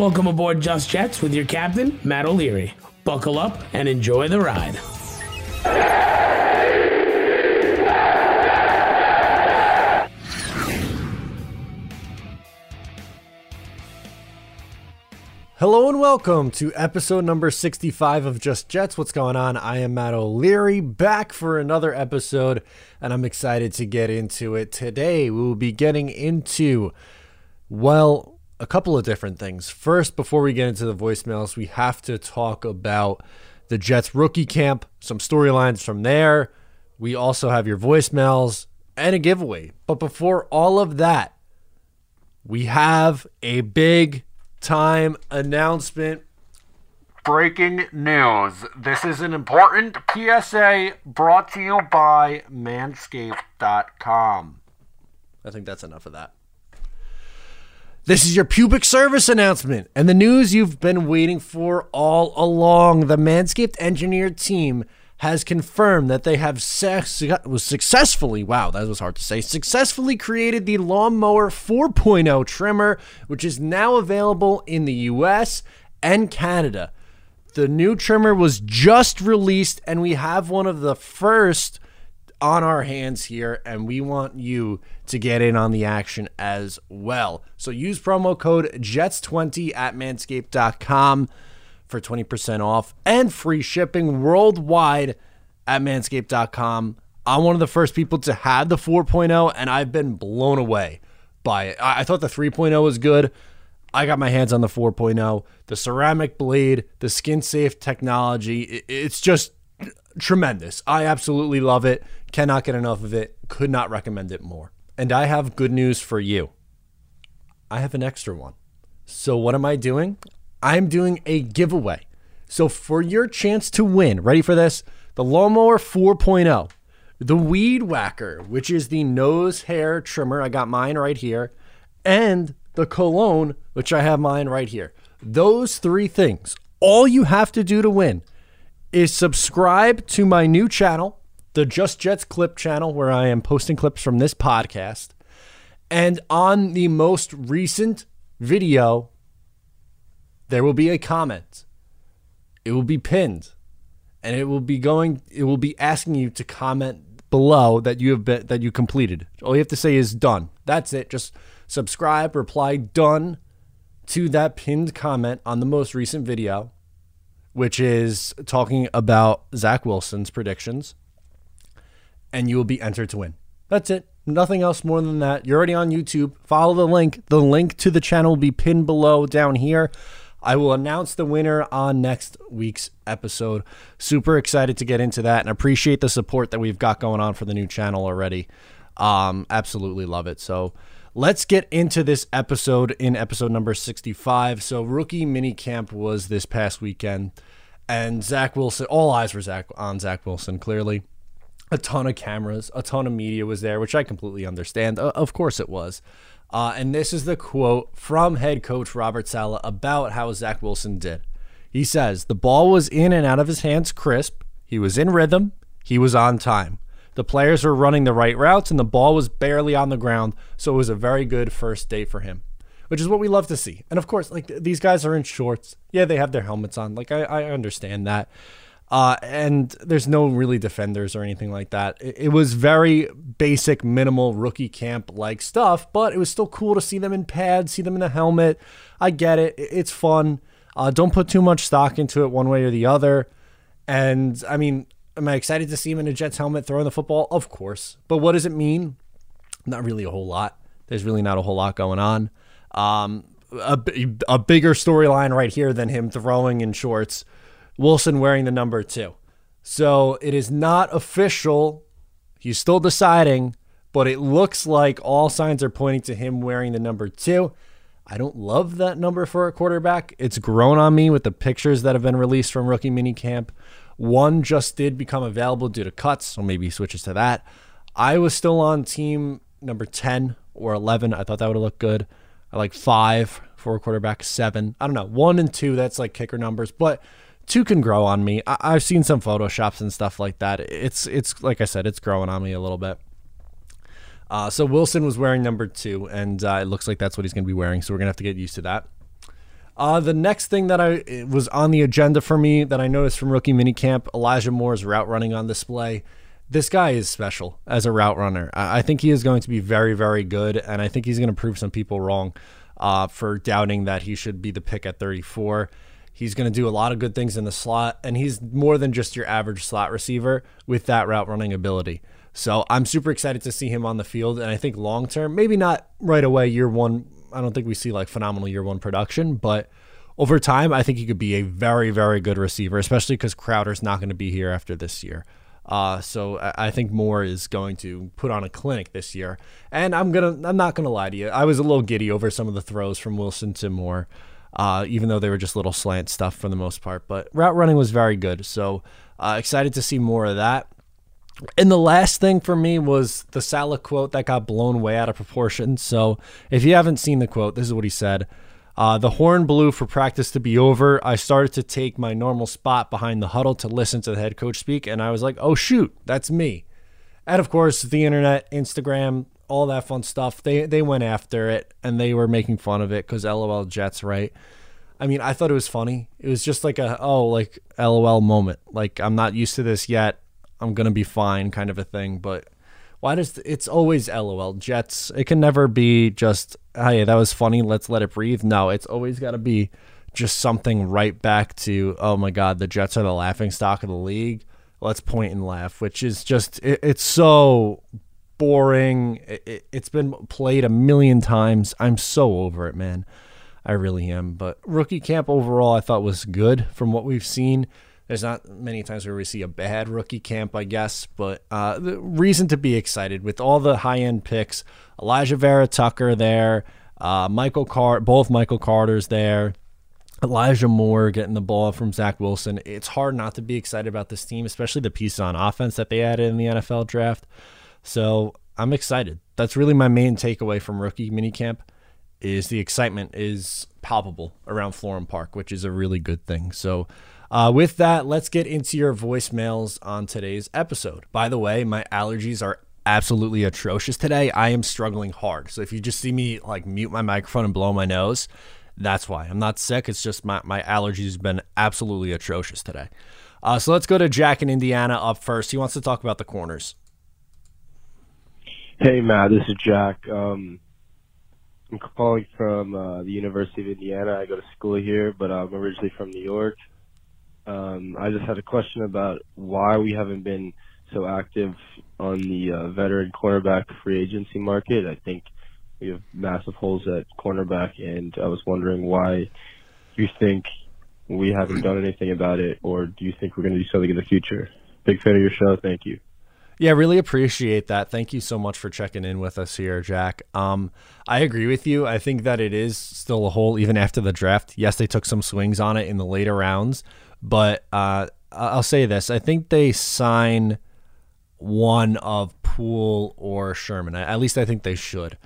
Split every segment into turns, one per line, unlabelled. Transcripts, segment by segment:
Welcome aboard Just Jets with your captain, Matt O'Leary. Buckle up and enjoy the ride.
Hello and welcome to episode number 65 of Just Jets. What's going on? I am Matt O'Leary back for another episode, and I'm excited to get into it. Today, we will be getting into, well, a couple of different things. First, before we get into the voicemails, we have to talk about the Jets rookie camp, some storylines from there. We also have your voicemails and a giveaway. But before all of that, we have a big time announcement. Breaking news. This is an important PSA brought to you by Manscaped.com. I think that's enough of that. This is your pubic service announcement and the news you've been waiting for all along. The Manscaped engineered team has confirmed that they have successfully, wow, that was hard to say, successfully created the Lawnmower 4.0 trimmer, which is now available in the US and Canada. The new trimmer was just released, and we have one of the first on our hands here, and we want you to get in on the action as well. So use promo code JETS20 at manscaped.com for 20% off and free shipping worldwide at manscaped.com. I'm one of the first people to have the 4.0, and I've been blown away by it. I, thought the 3.0 was good. I got my hands on the 4.0. The ceramic blade, the skin safe technology, it's just tremendous. I absolutely love it. Cannot get enough of it. Could not recommend it more. And I have good news for you. I have an extra one. So, what am I doing? I'm doing a giveaway. So for your chance to win, ready for this? The Lawnmower 4.0, the Weed Whacker, which is the nose hair trimmer. I got mine right here. And the Cologne, which I have mine right here. Those three things, all you have to do to win is subscribe to my new channel, the Just Jets Clip channel, where I am posting clips from this podcast. And on the most recent video, there will be a comment. It will be pinned. And it will be going it will be asking you to comment below that you have been that you completed. All you have to say is done. That's it. Just subscribe, reply done to that pinned comment on the most recent video, which is talking about Zach Wilson's predictions. And you will be entered to win. That's it. Nothing else more than that. You're already on YouTube. Follow the link. The link to the channel will be pinned below down here. I will announce the winner on next week's episode. Super excited to get into that and appreciate the support that we've got going on for the new channel already. Um, absolutely love it. So let's get into this episode in episode number 65. So rookie mini camp was this past weekend, and Zach Wilson. All eyes were Zach on Zach Wilson. Clearly, a ton of cameras, a ton of media was there, which I completely understand. Of course, it was. Uh, and this is the quote from head coach Robert Saleh about how Zach Wilson did. He says, The ball was in and out of his hands crisp. He was in rhythm. He was on time. The players were running the right routes, and the ball was barely on the ground. So it was a very good first day for him, which is what we love to see. And of course, like these guys are in shorts. Yeah, they have their helmets on. Like, I, I understand that. Uh, and there's no really defenders or anything like that. It, it was very basic, minimal rookie camp like stuff, but it was still cool to see them in pads, see them in a helmet. I get it. it it's fun. Uh, don't put too much stock into it one way or the other. And I mean, am I excited to see him in a Jets helmet throwing the football? Of course. But what does it mean? Not really a whole lot. There's really not a whole lot going on. Um, a, a bigger storyline right here than him throwing in shorts Wilson wearing the number two. So it is not official. He's still deciding, but it looks like all signs are pointing to him wearing the number two. I don't love that number for a quarterback. It's grown on me with the pictures that have been released from rookie minicamp. One just did become available due to cuts, so maybe he switches to that. I was still on team number 10 or 11. I thought that would looked good. I like five for a quarterback, seven. I don't know. One and two, that's like kicker numbers. But two can grow on me. I- have seen some photoshops and stuff like that. It's it's like I said, it's growing on me a little bit. Uh, so Wilson was wearing number two, and uh, it looks like that's what he's going to be wearing. So we're going to have to get used to that. Uh, the next thing that I was on the agenda for me that I noticed from rookie minicamp, Elijah Moore's route running on display. This guy is special as a route runner. I think he is going to be very, very good, and I think he's going to prove some people wrong uh, for doubting that he should be the pick at 34. He's going to do a lot of good things in the slot, and he's more than just your average slot receiver with that route running ability. So I'm super excited to see him on the field, and I think long term, maybe not right away, year one I don't think we see like phenomenal year one production, but over time, I think he could be a very, very good receiver, especially because Crowder's not going to be here after this year. Uh, so I think Moore is going to put on a clinic this year, and I'm gonna I'm not gonna lie to you. I was a little giddy over some of the throws from Wilson to Moore, uh, even though they were just little slant stuff for the most part. But route running was very good, so uh, excited to see more of that. And the last thing for me was the Saleh quote that got blown way out of proportion. So if you haven't seen the quote, this is what he said. Uh, the horn blew for practice to be over. I started to take my normal spot behind the huddle to listen to the head coach speak, and I was like, oh, shoot, that's me. And of course, the internet, Instagram, all that fun stuff, they, they went after it and they were making fun of it because LOL Jets, right? I mean, I thought it was funny. It was just like a, oh, like LOL moment. Like, I'm not used to this yet. I'm gonna be fine kind of a thing. But why does it's always LOL Jets? It can never be just hey that was funny. Let's let it breathe. No, it's always got to be just something right back to oh my god the Jets are the laughing stock of the league. Let's point and laugh, which is just it, it's so boring. It, has been played a million times. I'm so over it, man. I really am. But rookie camp overall, I thought was good from what we've seen. There's not many times where we see a bad rookie camp, I guess, but uh, the reason to be excited with all the high end picks. Alijah Vera Tucker there, uh, Michael Car, both Michael Carter's there. Elijah Moore getting the ball from Zach Wilson. It's hard not to be excited about this team, especially the pieces on offense that they added in the NFL draft. So I'm excited. That's really my main takeaway from rookie minicamp is the excitement is palpable around Florham Park, which is a really good thing. So uh, with that, let's get into your voicemails on today's episode. By the way, my allergies are absolutely atrocious today. I am struggling hard. So if you just see me like mute my microphone and blow my nose, that's why. I'm not sick. It's just my, my allergies have been absolutely atrocious today. Uh, so let's go to Jack in Indiana up first. He wants to talk about the corners.
Hey, Matt. This is Jack. Um, I'm calling from uh, the University of Indiana. I go to school here, but I'm originally from New York. Um, I just had a question about why we haven't been so active on the uh, veteran cornerback free agency market. I think we have massive holes at cornerback, and I was wondering why you think we haven't done anything about it, or do you think we're going to do something in the future? Big fan of your show. Thank you.
Yeah, really appreciate that. Thank you so much for checking in with us here, Jack. Um, I agree with you. I think that it is still a hole even after the draft. Yes, they took some swings on it in the later rounds, but uh, I'll say this: I think they sign one of Poole or Sherman. At least I think they should.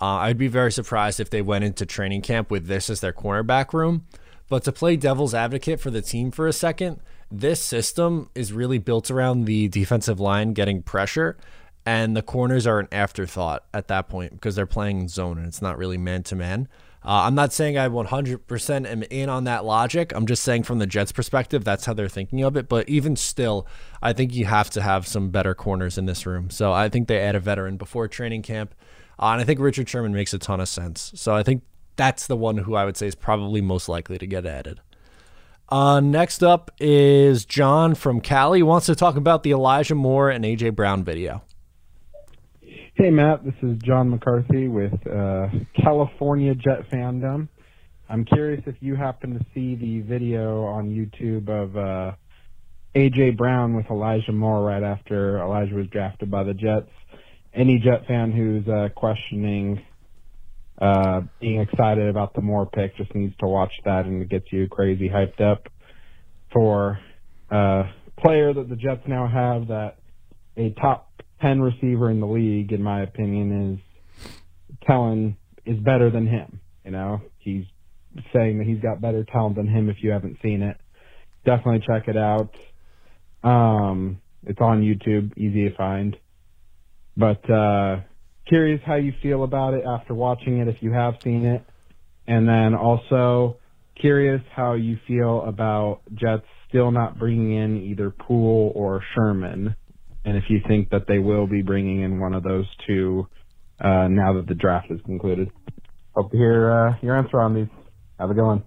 Uh, I'd be very surprised if they went into training camp with this as their cornerback room. But to play devil's advocate for the team for a second, this system is really built around the defensive line getting pressure, and the corners are an afterthought at that point because they're playing zone and it's not really man to man. Uh, I'm not saying I 100% am in on that logic. I'm just saying from the Jets' perspective, that's how they're thinking of it. But even still, I think you have to have some better corners in this room. So I think they add a veteran before training camp. Uh, and I think Richard Sherman makes a ton of sense. So I think that's the one who I would say is probably most likely to get added. Uh, next up is John from Cali. He wants to talk about the Elijah Moore and AJ Brown video.
Hey, Matt, this is John McCarthy with uh, California Jet Fandom. I'm curious if you happen to see the video on YouTube of uh, AJ Brown with Elijah Moore right after Elijah was drafted by the Jets. Any Jet fan who's uh, questioning uh, being excited about the Moore pick just needs to watch that and it gets you crazy hyped up for a uh, player that the Jets now have that a top 10 receiver in the league, in my opinion, is Kellen is better than him. You know, he's saying that he's got better talent than him if you haven't seen it. Definitely check it out. Um, it's on YouTube, easy to find. But uh, curious how you feel about it after watching it if you have seen it. And then also, curious how you feel about Jets still not bringing in either Poole or Sherman, and if you think that they will be bringing in one of those two uh, now that the draft is concluded. Hope to hear uh, your answer on these. Have a good one.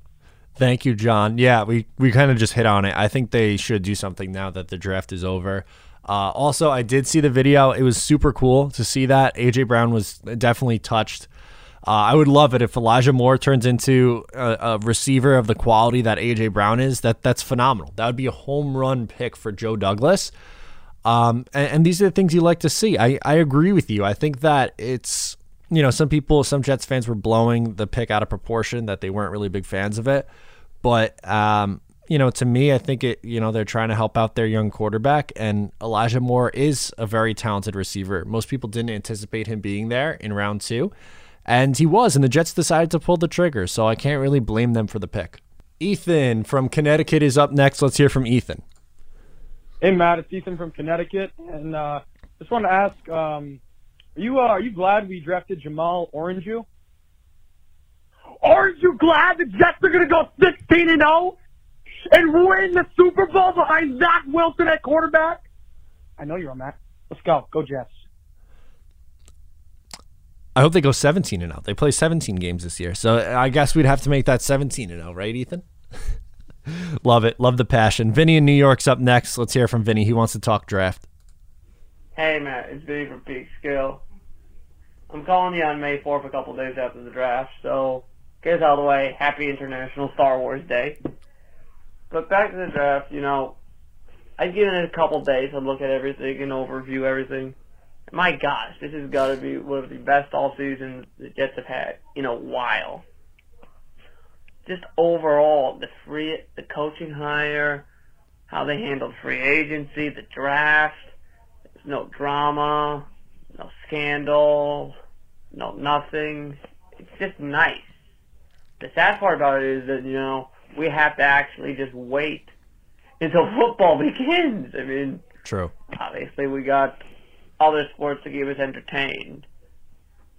Thank you, John. Yeah, we, we kind of just hit on it. I think they should do something now that the draft is over. Uh, also, I did see the video. It was super cool to see that. AJ Brown was definitely touched. Uh, I would love it if Elijah Moore turns into a, a, receiver of the quality that AJ Brown is. That that's phenomenal. That would be a home run pick for Joe Douglas. Um, and, and these are the things you like to see. I, I agree with you. I think that it's you know some people, some Jets fans were blowing the pick out of proportion that they weren't really big fans of it. But um, you know, to me, I think it, you know, they're trying to help out their young quarterback, and Elijah Moore is a very talented receiver. Most people didn't anticipate him being there in round two, and he was, and the Jets decided to pull the trigger, so I can't really blame them for the pick. Ethan from Connecticut is up next. Let's hear from Ethan.
Hey, Matt, it's Ethan from Connecticut, and uh, just want to ask, um, are you uh, are you glad we drafted Jamal Orange? Aren't you glad the Jets are going to go 16 and 0? and win the Super Bowl behind Zach Wilson at quarterback? I know you're on that. Let's go. Go Jets.
I hope they go 17 and 0. They play 17 games this year. So I guess we'd have to make that 17 and 0, right, Ethan? Love it. Love the passion. Vinny in New York's up next. Let's hear from Vinny. He wants to talk draft.
Hey, Matt. It's Vinny from Peak Skill. I'm calling you on May 4th, a couple days after the draft. So, get out of the way. Happy International Star Wars Day. But back to the draft, you know, I've given it a couple days to look at everything and overview everything. My gosh, this has got to be one of the best all seasons the Jets have had in a while. Just overall, the free, the coaching hire, how they handled free agency, the draft. There's no drama, no scandal, no nothing. It's just nice. The sad part about it is that you know we have to actually just wait until football begins. I mean,
true.
Obviously, we got other sports to keep us entertained,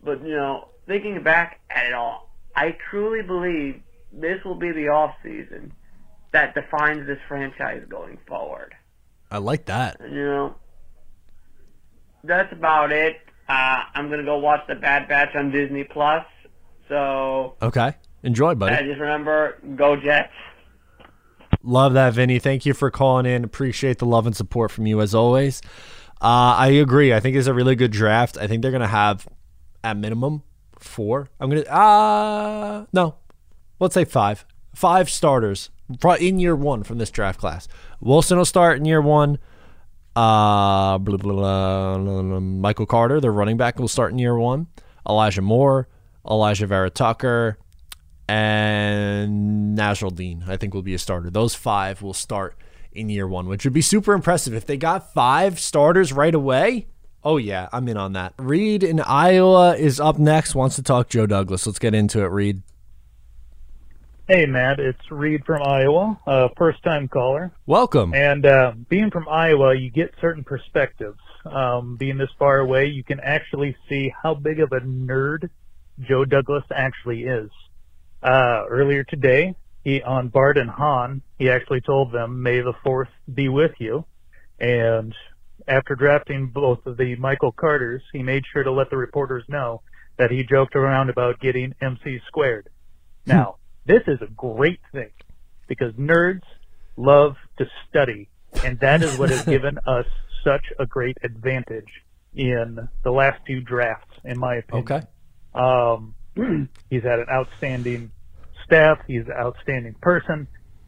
but you know, thinking back at it all, I truly believe this will be the off season that defines this franchise going forward.
I like that.
You know, that's about it. Uh, I'm gonna go watch the Bad Batch on Disney Plus. So
okay. Enjoy, buddy.
I just remember, go Jets.
Love that, Vinny. Thank you for calling in. Appreciate the love and support from you as always. Uh, I agree. I think it's a really good draft. I think they're gonna have at minimum four. I'm gonna uh no, let's say five. Five starters in year one from this draft class. Wilson will start in year one. Uh, blah, blah, blah, Michael Carter, the running back, will start in year one. Elijah Moore, Alijah Vera-Tucker, and Nasirildeen, I think, will be a starter. Those five will start in year one, which would be super impressive. If they got five starters right away, oh, yeah, I'm in on that. Reed in Iowa is up next, wants to talk Joe Douglas. Let's get into it, Reed.
Hey, Matt, it's Reed from Iowa, uh, first time caller.
Welcome.
And uh, being from Iowa, you get certain perspectives. Um, being this far away, you can actually see how big of a nerd Joe Douglas actually is. Uh, earlier today, he on Bart and Hahn, he actually told them, "May the Fourth be with you." And after drafting both of the Michael Carters, he made sure to let the reporters know that he joked around about getting MC squared. Hmm. Now, this is a great thing because nerds love to study, and that is what has given us such a great advantage in the last two drafts, in my opinion.
Okay.
Um, he's had an outstanding staff. He's an outstanding person.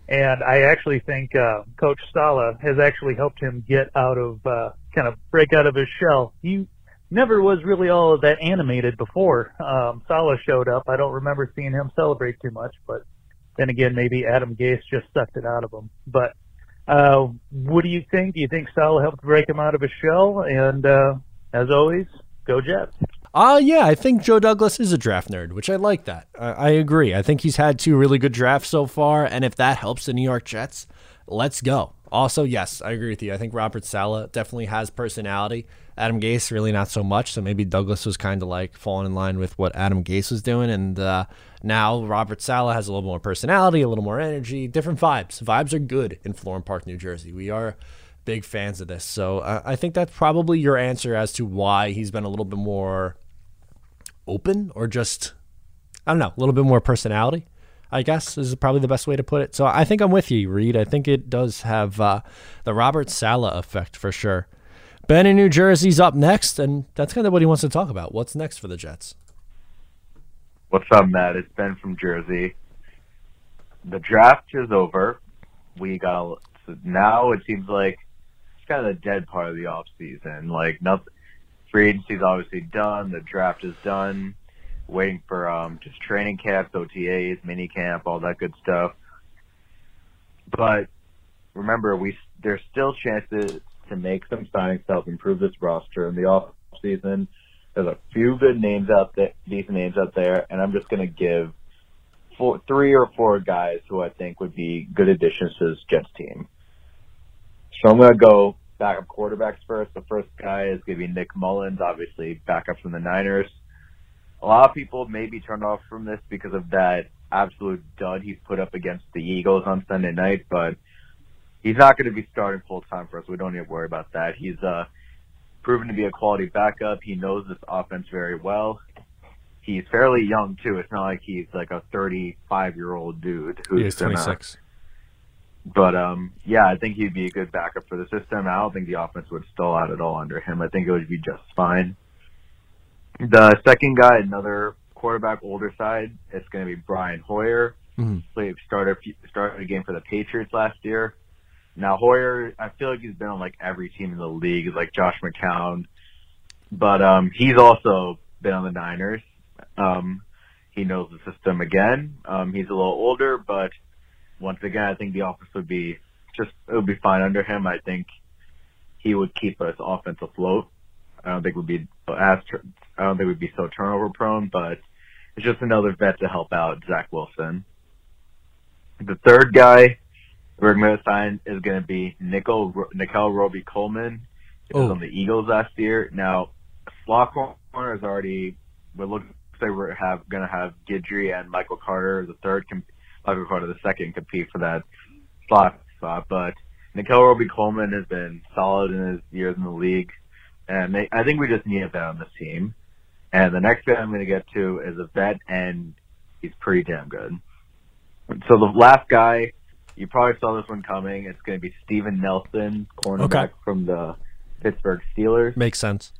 And I actually think uh, Coach Saleh has actually helped him get out of, uh, kind of break out of his shell. He never was really all that animated before um, Saleh showed up. I don't remember seeing him celebrate too much, but then again, maybe Adam Gase just sucked it out of him. But uh, what do you think? Do you think Saleh helped break him out of his shell? And uh, as always, go Jets.
Uh, yeah, I think Joe Douglas is a draft nerd, which I like that. I, I agree. I think he's had two really good drafts so far, and if that helps the New York Jets, let's go. Also, yes, I agree with you. I think Robert Saleh definitely has personality. Adam Gase really not so much. So maybe Douglas was kind of like falling in line with what Adam Gase was doing, and uh, now Robert Saleh has a little more personality, a little more energy, different vibes. Vibes are good in Florham Park, New Jersey. We are big fans of this, so uh, I think that's probably your answer as to why he's been a little bit more open, or just I don't know, a little bit more personality. I guess is probably the best way to put it. So I think I'm with you, Reed. I think it does have uh, the Robert Saleh effect for sure. Ben in New Jersey's up next, and that's kind of what he wants to talk about. What's next for the Jets?
What's up, Matt? It's Ben from Jersey. The draft is over. We got so now. It seems like it's kind of the dead part of the off season. Like nothing. Free agency's obviously done. The draft is done. Waiting for um, just training camps, OTAs, mini camp, all that good stuff. But remember, we there's still chances to make some signings to help improve this roster in the off season. There's a few good names out there, decent names out there, and I'm just going to give four, three or four guys who I think would be good additions to this Jets team. So I'm going to go backup quarterbacks first. The first guy is going to be Nick Mullens, obviously backup from the Niners. A lot of people may be turned off from this because of that absolute dud he put up against the Eagles on Sunday night, but he's not going to be starting full time for us. We don't need to worry about that. He's uh, proven to be a quality backup. He knows this offense very well. He's fairly young too. It's not like he's like a 35 year old dude who's
He's
gonna-
26.
but um, yeah, I think he'd be a good backup for the system. I don't think the offense would stall out at all under him. I think it would be just fine. The second guy, another quarterback, older side, it's going to be Brian Hoyer.
Mhm.
Played started started a game for the Patriots last year. Now Hoyer, I feel like he's been on like every team in the league, like Josh McCown, but um, he's also been on the Niners. Um, he knows the system again. Um, he's a little older, but once again, I think the offense would be just it would be fine under him. I think he would keep us offense afloat. I don't think we'd be as I don't think we'd be so turnover prone, but it's just another vet to help out Zach Wilson. The third guy we're going to sign is going to be Nickell Nickell Robey Coleman. He was
Oh.
on the Eagles last year. Now, slot corner is already we look, say we're have going to have Guidry and Michael Carter the third, Michael Carter the second compete for that slot spot. But Nickell Robey Coleman has been solid in his years in the league, and they, I think we just need a vet on this team. And the next guy I'm going to get to is a vet, and he's pretty damn good. So the last guy, you probably saw this one coming. It's going to be Steven Nelson, cornerback
Okay.
from the Pittsburgh Steelers.
Makes sense.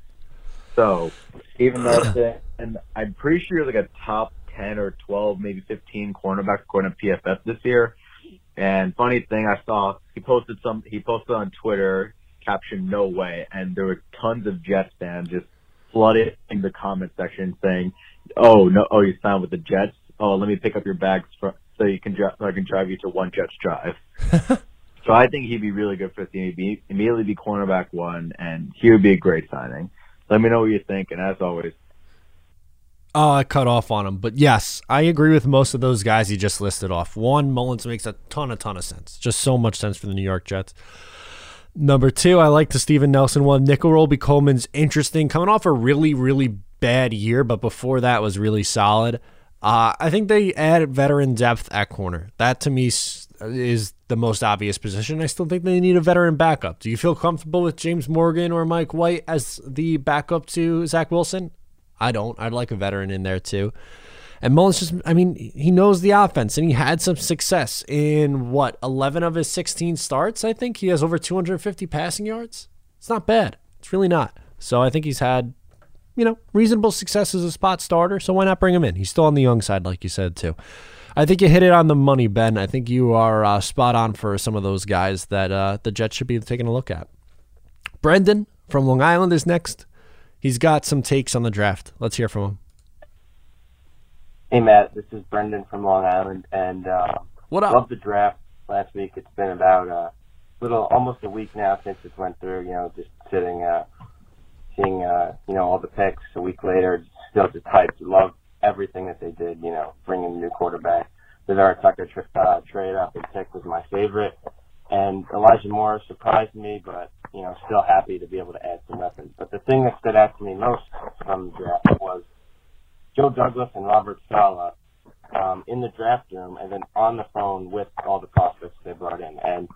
So, Steven Nelson, and I'm pretty sure he's like a top 10 or 12, maybe 15 cornerback according to PFF this year. And funny thing, I saw he posted some, he posted on Twitter, caption "No way," and there were tons of Jets fans just flooded in the comment section saying, "Oh no, oh you signed with the Jets? Oh, let me pick up your bags for, so you can so I can drive you to one Jets drive." so I think he'd be really good for the team. He'd be, immediately be cornerback one, and he would be a great signing. Let me know what you think, and as always,
Oh, I cut off on him. But yes, I agree with most of those guys he just listed off. One, Mullens makes a ton, a ton of sense. Just so much sense for the New York Jets. Number two, I like the Steven Nelson one. Nickell Robey Coleman's interesting. Coming off a really, really bad year, but before that was really solid. Uh, I think they add veteran depth at corner. That to me is the most obvious position. I still think they need a veteran backup. Do you feel comfortable with James Morgan or Mike White as the backup to Zach Wilson? I don't. I'd like a veteran in there too. And Mullens just, I mean, he knows the offense and he had some success in what, 11 of his 16 starts, I think. He has over 250 passing yards. It's not bad. It's really not. So I think he's had, you know, reasonable success as a spot starter. So why not bring him in? He's still on the young side, like you said, too. I think you hit it on the money, Ben. I think you are uh, spot on for some of those guys that uh, the Jets should be taking a look at. Brendan from Long Island is next. He's got some takes on the draft. Let's hear from him.
Hey Matt, this is Brendan from Long Island, and uh,
What up?
Love the draft last week. It's been about a little, almost a week now since it went through. You know, just sitting, uh, seeing, uh, you know, all the picks. A week later, still just hyped. Love everything that they did. You know, bringing a new quarterback. The Vera Tucker tra- uh, trade up and pick was my favorite, and Elijah Moore surprised me, but you know, still happy to be able to add some weapons. But the thing that stood out to me most from the draft was Joe Douglas and Robert Saleh um, in the draft room and then on the phone with all the prospects they brought in and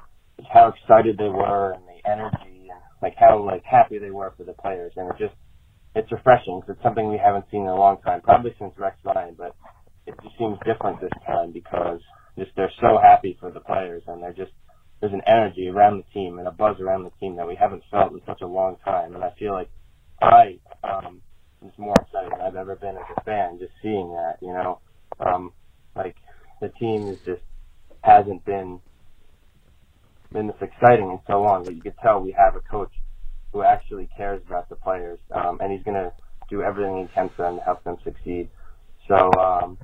how excited they were and the energy like how like happy they were for the players. And it just it's refreshing. Because it's something we haven't seen in a long time, probably since Rex Ryan, but it just seems different this time because just they're so happy for the players and they're just there's an energy around the team and a buzz around the team that we haven't felt in such a long time. And I feel like I um am more excited than I've ever been as a fan just seeing that, you know. Um like the team is just hasn't been been this exciting in so long that you could tell we have a coach who actually cares about the players, um, and he's going to do everything he can for them to help them succeed. So, um,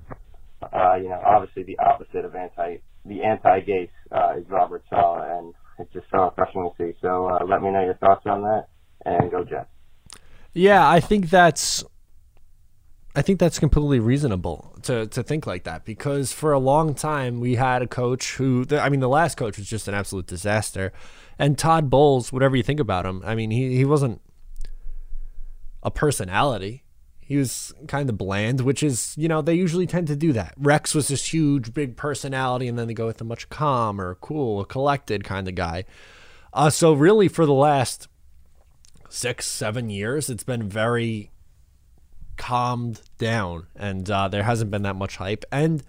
uh, you know, obviously the opposite of anti the anti Gase uh, is Robert Saleh, and it's just so refreshing to see. So, uh, let me know your thoughts on that, and go Jets.
Yeah, I think that's I think that's completely reasonable to to think like that because for a long time we had a coach who I mean the last coach was just an absolute disaster and Todd Bowles whatever you think about him I mean he he wasn't a personality. He was kind of bland which is you know they usually tend to do that. Rex was this huge big personality and then they go with a much calmer cool collected kind of guy. Uh so really for the last 6 7 years it's been very calmed down and uh, there hasn't been that much hype. And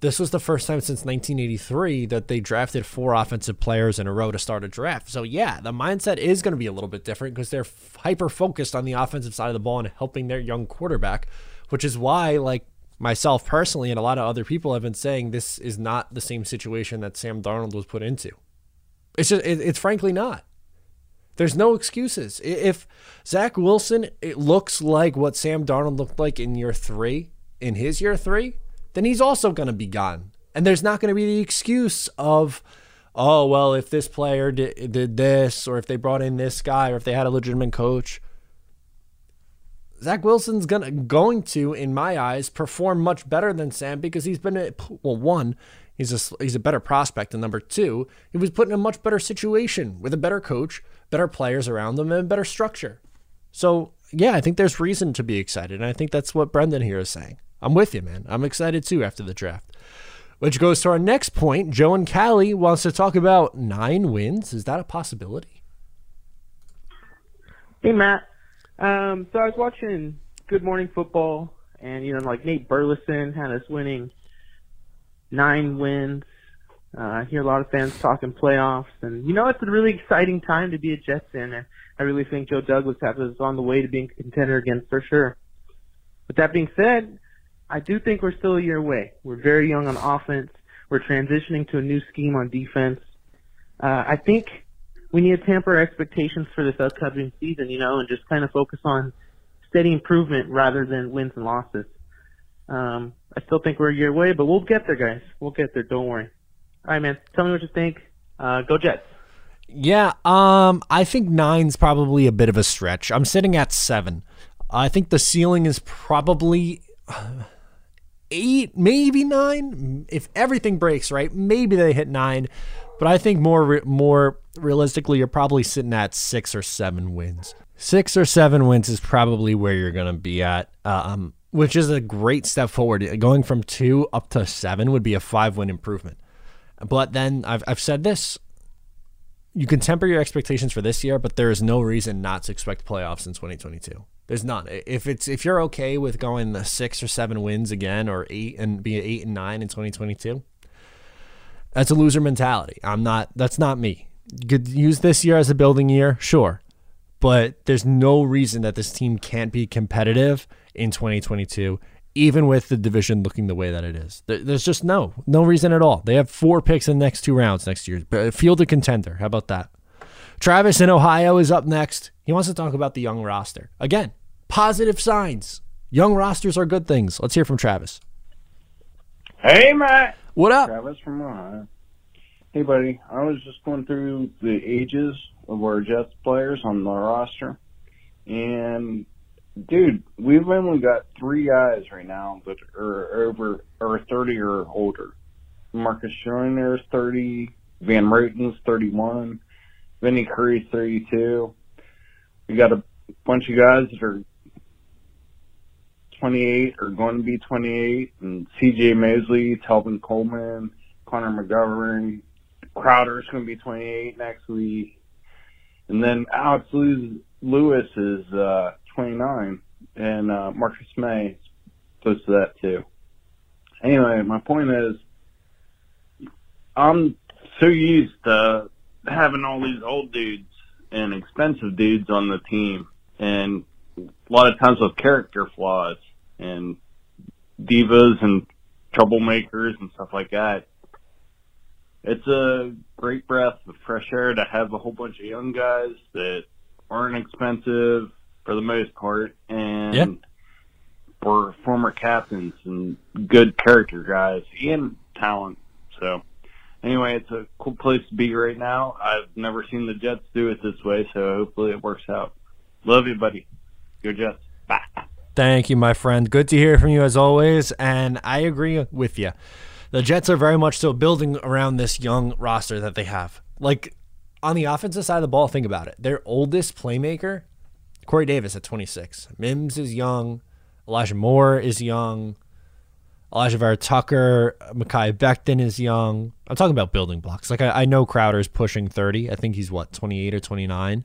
this was the first time since 1983 that they drafted four offensive players in a row to start a draft. So, yeah, the mindset is going to be a little bit different because they're hyper focused on the offensive side of the ball and helping their young quarterback, which is why, like, myself personally and a lot of other people have been saying this is not the same situation that Sam Darnold was put into. It's just, it, it's frankly not. There's no excuses. If Zach Wilson it looks like what Sam Darnold looked like in year three, in his year three, then he's also going to be gone. And there's not going to be the excuse of, oh, well, if this player did, did this, or if they brought in this guy, or if they had a legitimate coach. Zach Wilson's gonna going to, in my eyes, perform much better than Sam because he's been a, well, one, he's a he's a better prospect, and number two, he was put in a much better situation with a better coach better players around them, and better structure. So, yeah, I think there's reason to be excited. And I think that's what Brendan here is saying. I'm with you, man. I'm excited too after the draft. Which goes to our next point. Joe and Cali wants to talk about nine wins. Is that a possibility?
Hey, Matt. Um, so I was watching Good Morning Football, and, you know, like Nate Burleson had us winning nine wins uh, I hear a lot of fans talking playoffs, and you know it's a really exciting time to be a Jets fan. And I really think Joe Douglas us on the way to being a contender again for sure. With that being said, I do think we're still a year away. We're very young on offense. We're transitioning to a new scheme on defense. Uh, I think we need to temper expectations for this upcoming season, you know, and just kind of focus on steady improvement rather than wins and losses. Um, I still think we're a year away, but we'll get there, guys. We'll get there. Don't worry. All right, man. Tell me what you think. Uh, go Jets.
Yeah, um, I think nine's probably a bit of a stretch. I'm sitting at seven. I think the ceiling is probably eight, maybe nine. If everything breaks right, maybe they hit nine. But I think more more realistically, you're probably sitting at six or seven wins. Six or seven wins is probably where you're to be at, um, which is a great step forward. Going from two up to seven would be a five win improvement. But then I've, I've said this you can temper your expectations for this year, but there is no reason not to expect playoffs in 2022. There's none. If it's if you're okay with going the six or seven wins again, or eight and be eight and nine in 2022, that's a loser mentality. I'm not. That's not me. You could use this year as a building year, sure, but there's no reason that this team can't be competitive in 2022 even with the division looking the way that it is. There's just no no reason at all. They have four picks in the next two rounds next year. Field a contender. How about that? Travis in Ohio is up next. He wants to talk about the young roster. Again, positive signs. Young rosters are good things. Let's hear from Travis.
Hey, Matt.
What up?
Travis from Ohio. Hey, buddy. I was just going through the ages of our Jets players on the roster, and dude, we've only got three guys right now that are over or 30 or older. Marcus Joyner is 30, Van Roten's 31, Vinny Curry 32. We got a bunch of guys that are 28 or going to be 28, and C.J. Mosley, Tevin Coleman, Connor McGovern, Crowder's going to be 28 next week, and then Alex Lewis is uh, 29, and uh, Marcus Maye to that too. Anyway, my point is, I'm so used to having all these old dudes and expensive dudes on the team, and a lot of times with character flaws and divas and troublemakers and stuff like that. It's a great breath of fresh air to have a whole bunch of young guys that aren't expensive for the most part and
Yeah.
were former captains and good character guys and talent. So anyway, it's a cool place to be right now. I've never seen the Jets do it this way, so hopefully it works out. Love you, buddy. Go Jets. Bye.
Thank you, my friend. Good to hear from you as always. And I agree with you. The Jets are very much so building around this young roster that they have. Like on the offensive side of the ball, think about it. Their oldest playmaker, Corey Davis at 26. Mims is young. Elijah Moore is young. Alijah Vera Tucker, Mekhi Becton is young. I'm talking about building blocks. Like I, I know Crowder's pushing 30. I think he's what 28 or 29.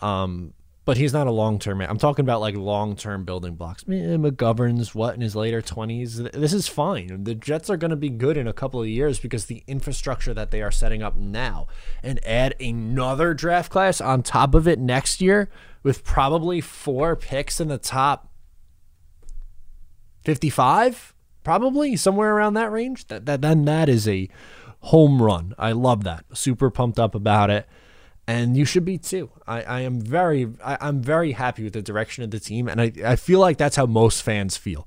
Um, but he's not a long term man. I'm talking about like long term building blocks. McGovern's what in his later 20s. This is fine. The Jets are going to be good in a couple of years because the infrastructure that they are setting up now, and add another draft class on top of it next year with probably four picks in the top 55 probably somewhere around that range? That, that then that is a home run. I love that. Super pumped up about it. And you should be too. I, I am very I, i'm very happy with the direction of the team and I, I feel like that's how most fans feel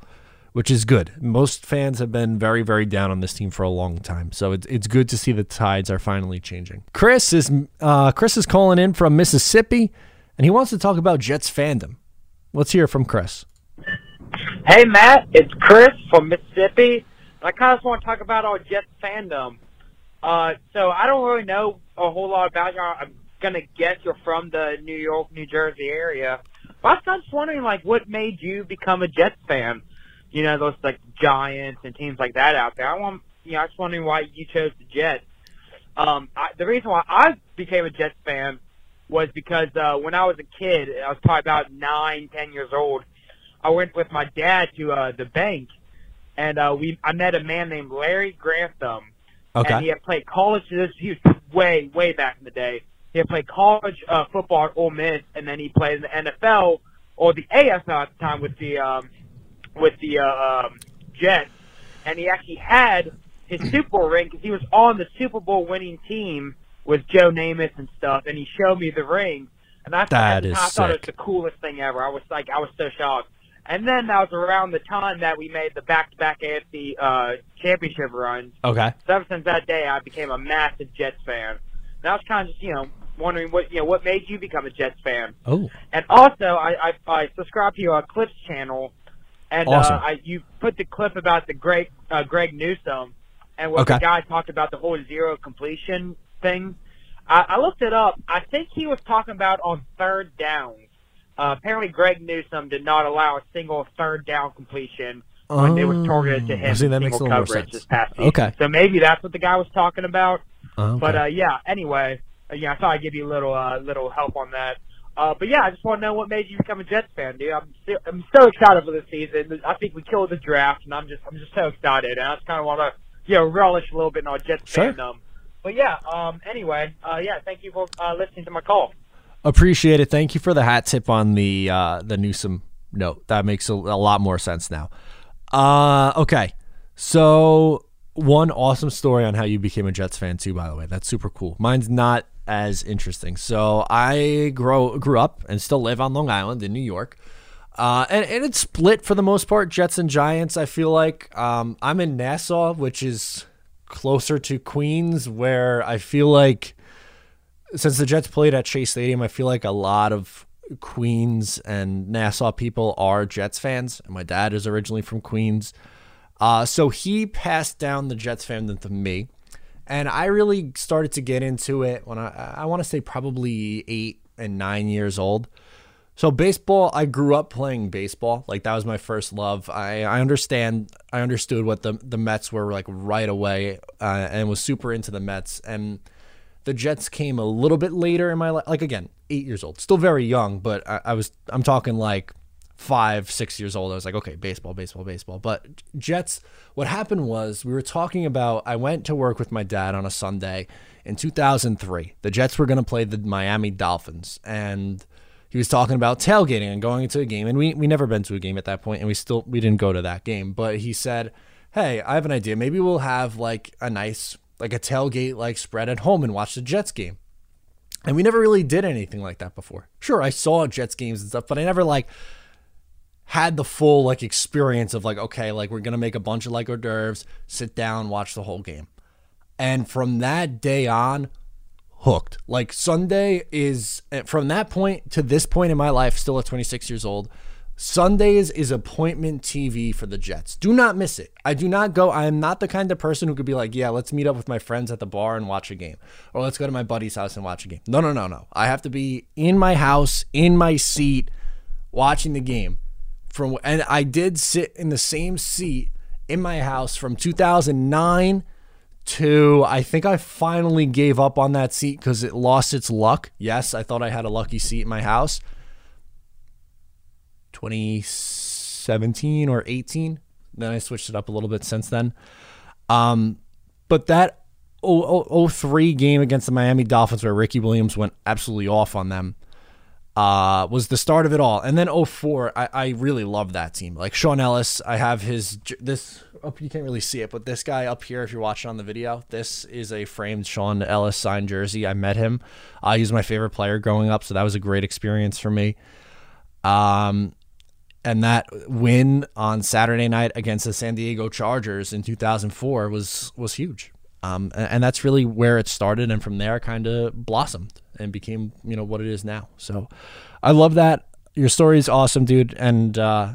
which is good. Most fans have been very very down on this team for a long time so it's, it's good to see the tides are finally changing. Chris is uh, chris is calling in from mississippi and he wants to talk about jets fandom let's hear from chris
Hey Matt, it's Chris from Mississippi. I kind of just want to talk about our Jets fandom. Uh, so I don't really know a whole lot about you. I'm gonna guess you're from the New York, New Jersey area. But I was just wondering, like, what made you become a Jets fan? You know, those like Giants and teams like that out there. I want, you know, I was wondering why you chose the Jets. Um, I, the reason why I became a Jets fan was because uh, when I was a kid, I was probably about nine, ten years old. I went with my dad to uh, the bank, and uh, we I met a man named Larry Grantham.
Okay.
And he had played college. This he was way way back in the day. He had played college uh, football at Ole Miss, and then he played in the NFL or the AFL at the time with the um, with the uh, um, Jets. And he actually had his Super Bowl ring because he was on the Super Bowl winning team with Joe Namath and stuff. And he showed me the ring, and I,
That
I,
is
I thought it was the coolest thing ever. I was like, I was so shocked. And then that was around the time that we made the back-to-back AFC uh, championship runs.
okay
So ever since that day, I became a massive Jets fan. And I was kind of just, you know, wondering what, you know, what made you become a Jets fan?
oh
And also, I, I, I subscribe to your Clips channel, and
Awesome.
uh, I, you put the clip about the great uh, Greg Newsome, and what
Okay.
the guy talked about the whole zero completion thing. I, I looked it up. I think he was talking about on third downs. Uh, apparently, Greg Newsome did not allow a single third down completion when it was targeted to
Oh,
him
see, that makes a little more
coverage
sense.
this past season.
Okay.
So maybe that's what the guy was talking about.
Okay.
But uh, yeah, anyway, uh, yeah, I thought I'd give you a little uh, little help on that. Uh, but yeah, I just want to know what made you become a Jets fan, dude. I'm so, I'm so excited for this season. I think we killed the draft, and I'm just I'm just so excited, and I just kind of want to you know relish a little bit in our Jets
Sure.
fandom. But yeah, um, anyway, uh, yeah, thank you for uh, listening to my call.
Appreciate it. Thank you for the hat tip on the uh, the Newsome note. That makes a, a lot more sense now. Uh, okay, so one awesome story on how you became a Jets fan too. By the way, that's super cool. Mine's not as interesting. So I grow grew up and still live on Long Island in New York. Uh, and, and it's split for the most part, Jets and Giants. I feel like um, I'm in Nassau, which is closer to Queens, where I feel like since the Jets played at Shea Stadium, I feel like a lot of Queens and Nassau people are Jets fans. And my dad is originally from Queens. Uh, so he passed down the Jets fandom to me. And I really started to get into it when I, I want to say probably eight and nine years old. So baseball, I grew up playing baseball. Like that was my first love. I, I understand. I understood what the the Mets were like right away, uh, and was super into the Mets. And the Jets came a little bit later in my life. Like again, eight years old, still very young, but I, I was. I'm talking like five, six years old. I was like, okay, baseball, baseball, baseball. But Jets. What happened was we were talking about. I went to work with my dad on a Sunday in 2003. The Jets were going to play the Miami Dolphins, and he was talking about tailgating and going into a game and we we never been to a game at that point and we still we didn't go to that game but he said hey i have an idea. Maybe we'll have like a nice like a tailgate like spread at home and watch the jets game. And we never really did anything like that before. Sure i saw jets games and stuff but i never like had the full like experience of like okay like we're gonna make a bunch of like hors d'oeuvres sit down watch the whole game. And from that day on hooked. Like Sunday is eh, from that point to this point in my life, still at 26 years old. Sundays is appointment TV for the Jets. Do not miss it. I do not go. I am not the kind of person who could be like, yeah, let's meet up with my friends at the bar and watch a game, or let's go to my buddy's house and watch a game. No, no, no, no. I have to be in my house, in my seat, watching the game. From and I did sit in the same seat in my house from 2009 to I think I finally gave up on that seat because it lost its luck. Yes, I thought I had a lucky seat in my house. 2017 or 18. Then I switched it up a little bit since then. Um, but that 03 game against the Miami Dolphins where Ricky Williams went absolutely off on them uh, was the start of it all. And then 04, I, I really love that team. Like Shaun Ellis, I have his this up you can't really see it, but this guy up here, if you're watching on the video, this is a framed Shaun Ellis signed jersey. I met him. Uh, he was my favorite player growing up, so that was a great experience for me. Um, and that win on Saturday night against the San Diego Chargers in 2004 was was huge. Um, and, and that's really where it started, and from there, kind of blossomed and became you know what it is now. So, I love that. Your story is awesome, dude, and uh,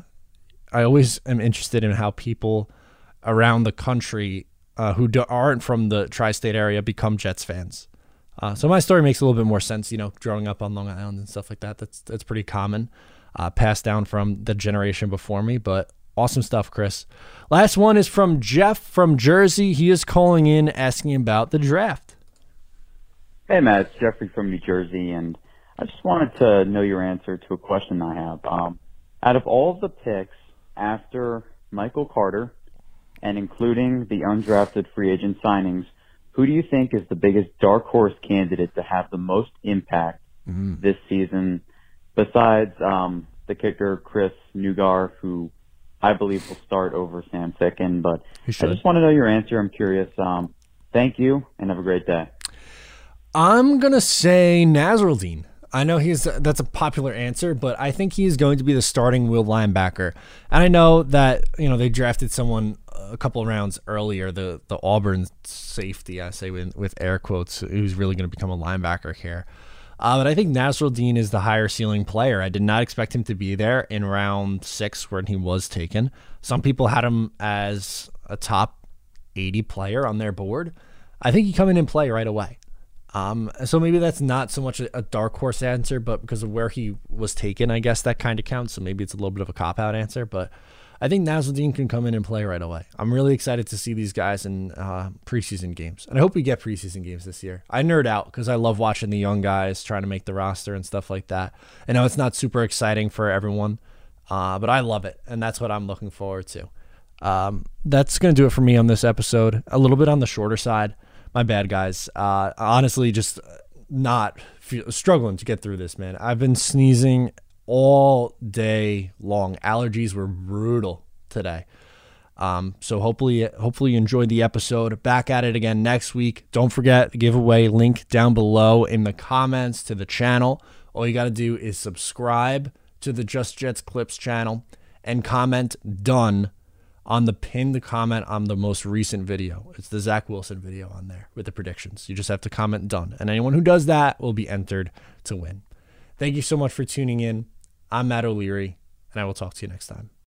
I always am interested in how people around the country uh, who do, aren't from the tri-state area become Jets fans. Uh, so my story makes a little bit more sense, you know, growing up on Long Island and stuff like that. That's that's pretty common, uh, passed down from the generation before me. But awesome stuff, Chris. Last one is from Jeff from Jersey. He is calling in asking about the draft.
Hey Matt, it's Jeffrey from New Jersey, and I just wanted to know your answer to a question I have. Um, out of all of the picks after Michael Carter, and including the undrafted free agent signings, who do you think is the biggest dark horse candidate to have the most impact
mm-hmm.
this season, besides um, the kicker Chris Naggar, who I believe will start over Sam Ficken? But I just want to know your answer. I'm curious. Um, thank you, and have a great day.
I'm gonna say Nasirildeen. I know he's that's a popular answer, but I think he's going to be the starting will linebacker. And I know that you know they drafted someone a couple rounds earlier, the the Auburn safety, I say with, with air quotes, who's really going to become a linebacker here. Uh, but I think Nasirildeen is the higher ceiling player. I did not expect him to be there in round six when he was taken. Some people had him as a top 80 player on their board. I think he come in and play right away. Um, so maybe that's not so much a, dark horse answer, but because of where he was taken, I guess that kind of counts. So maybe it's a little bit of a cop out answer, but I think Nasirildeen can come in and play right away. I'm really excited to see these guys in uh, preseason games, and I hope we get preseason games this year. I nerd out because I love watching the young guys trying to make the roster and stuff like that. I know it's not super exciting for everyone, uh, but I love it, and that's what I'm looking forward to. Um, that's going to do it for me on this episode. A little bit on the shorter side. My bad, guys. Uh, honestly, just not feel, struggling to get through this, man. I've been sneezing all day long. Allergies were brutal today. Um, so hopefully, hopefully you enjoyed the episode. Back at it again next week. Don't forget giveaway link down below in the comments to the channel. All you got to do is subscribe to the Just Jets Clips channel and comment done on the pinned comment on the most recent video. It's the Zach Wilson video on there with the predictions. You just have to comment done. And anyone who does that will be entered to win. Thank you so much for tuning in. I'm Matt O'Leary, and I will talk to you next time.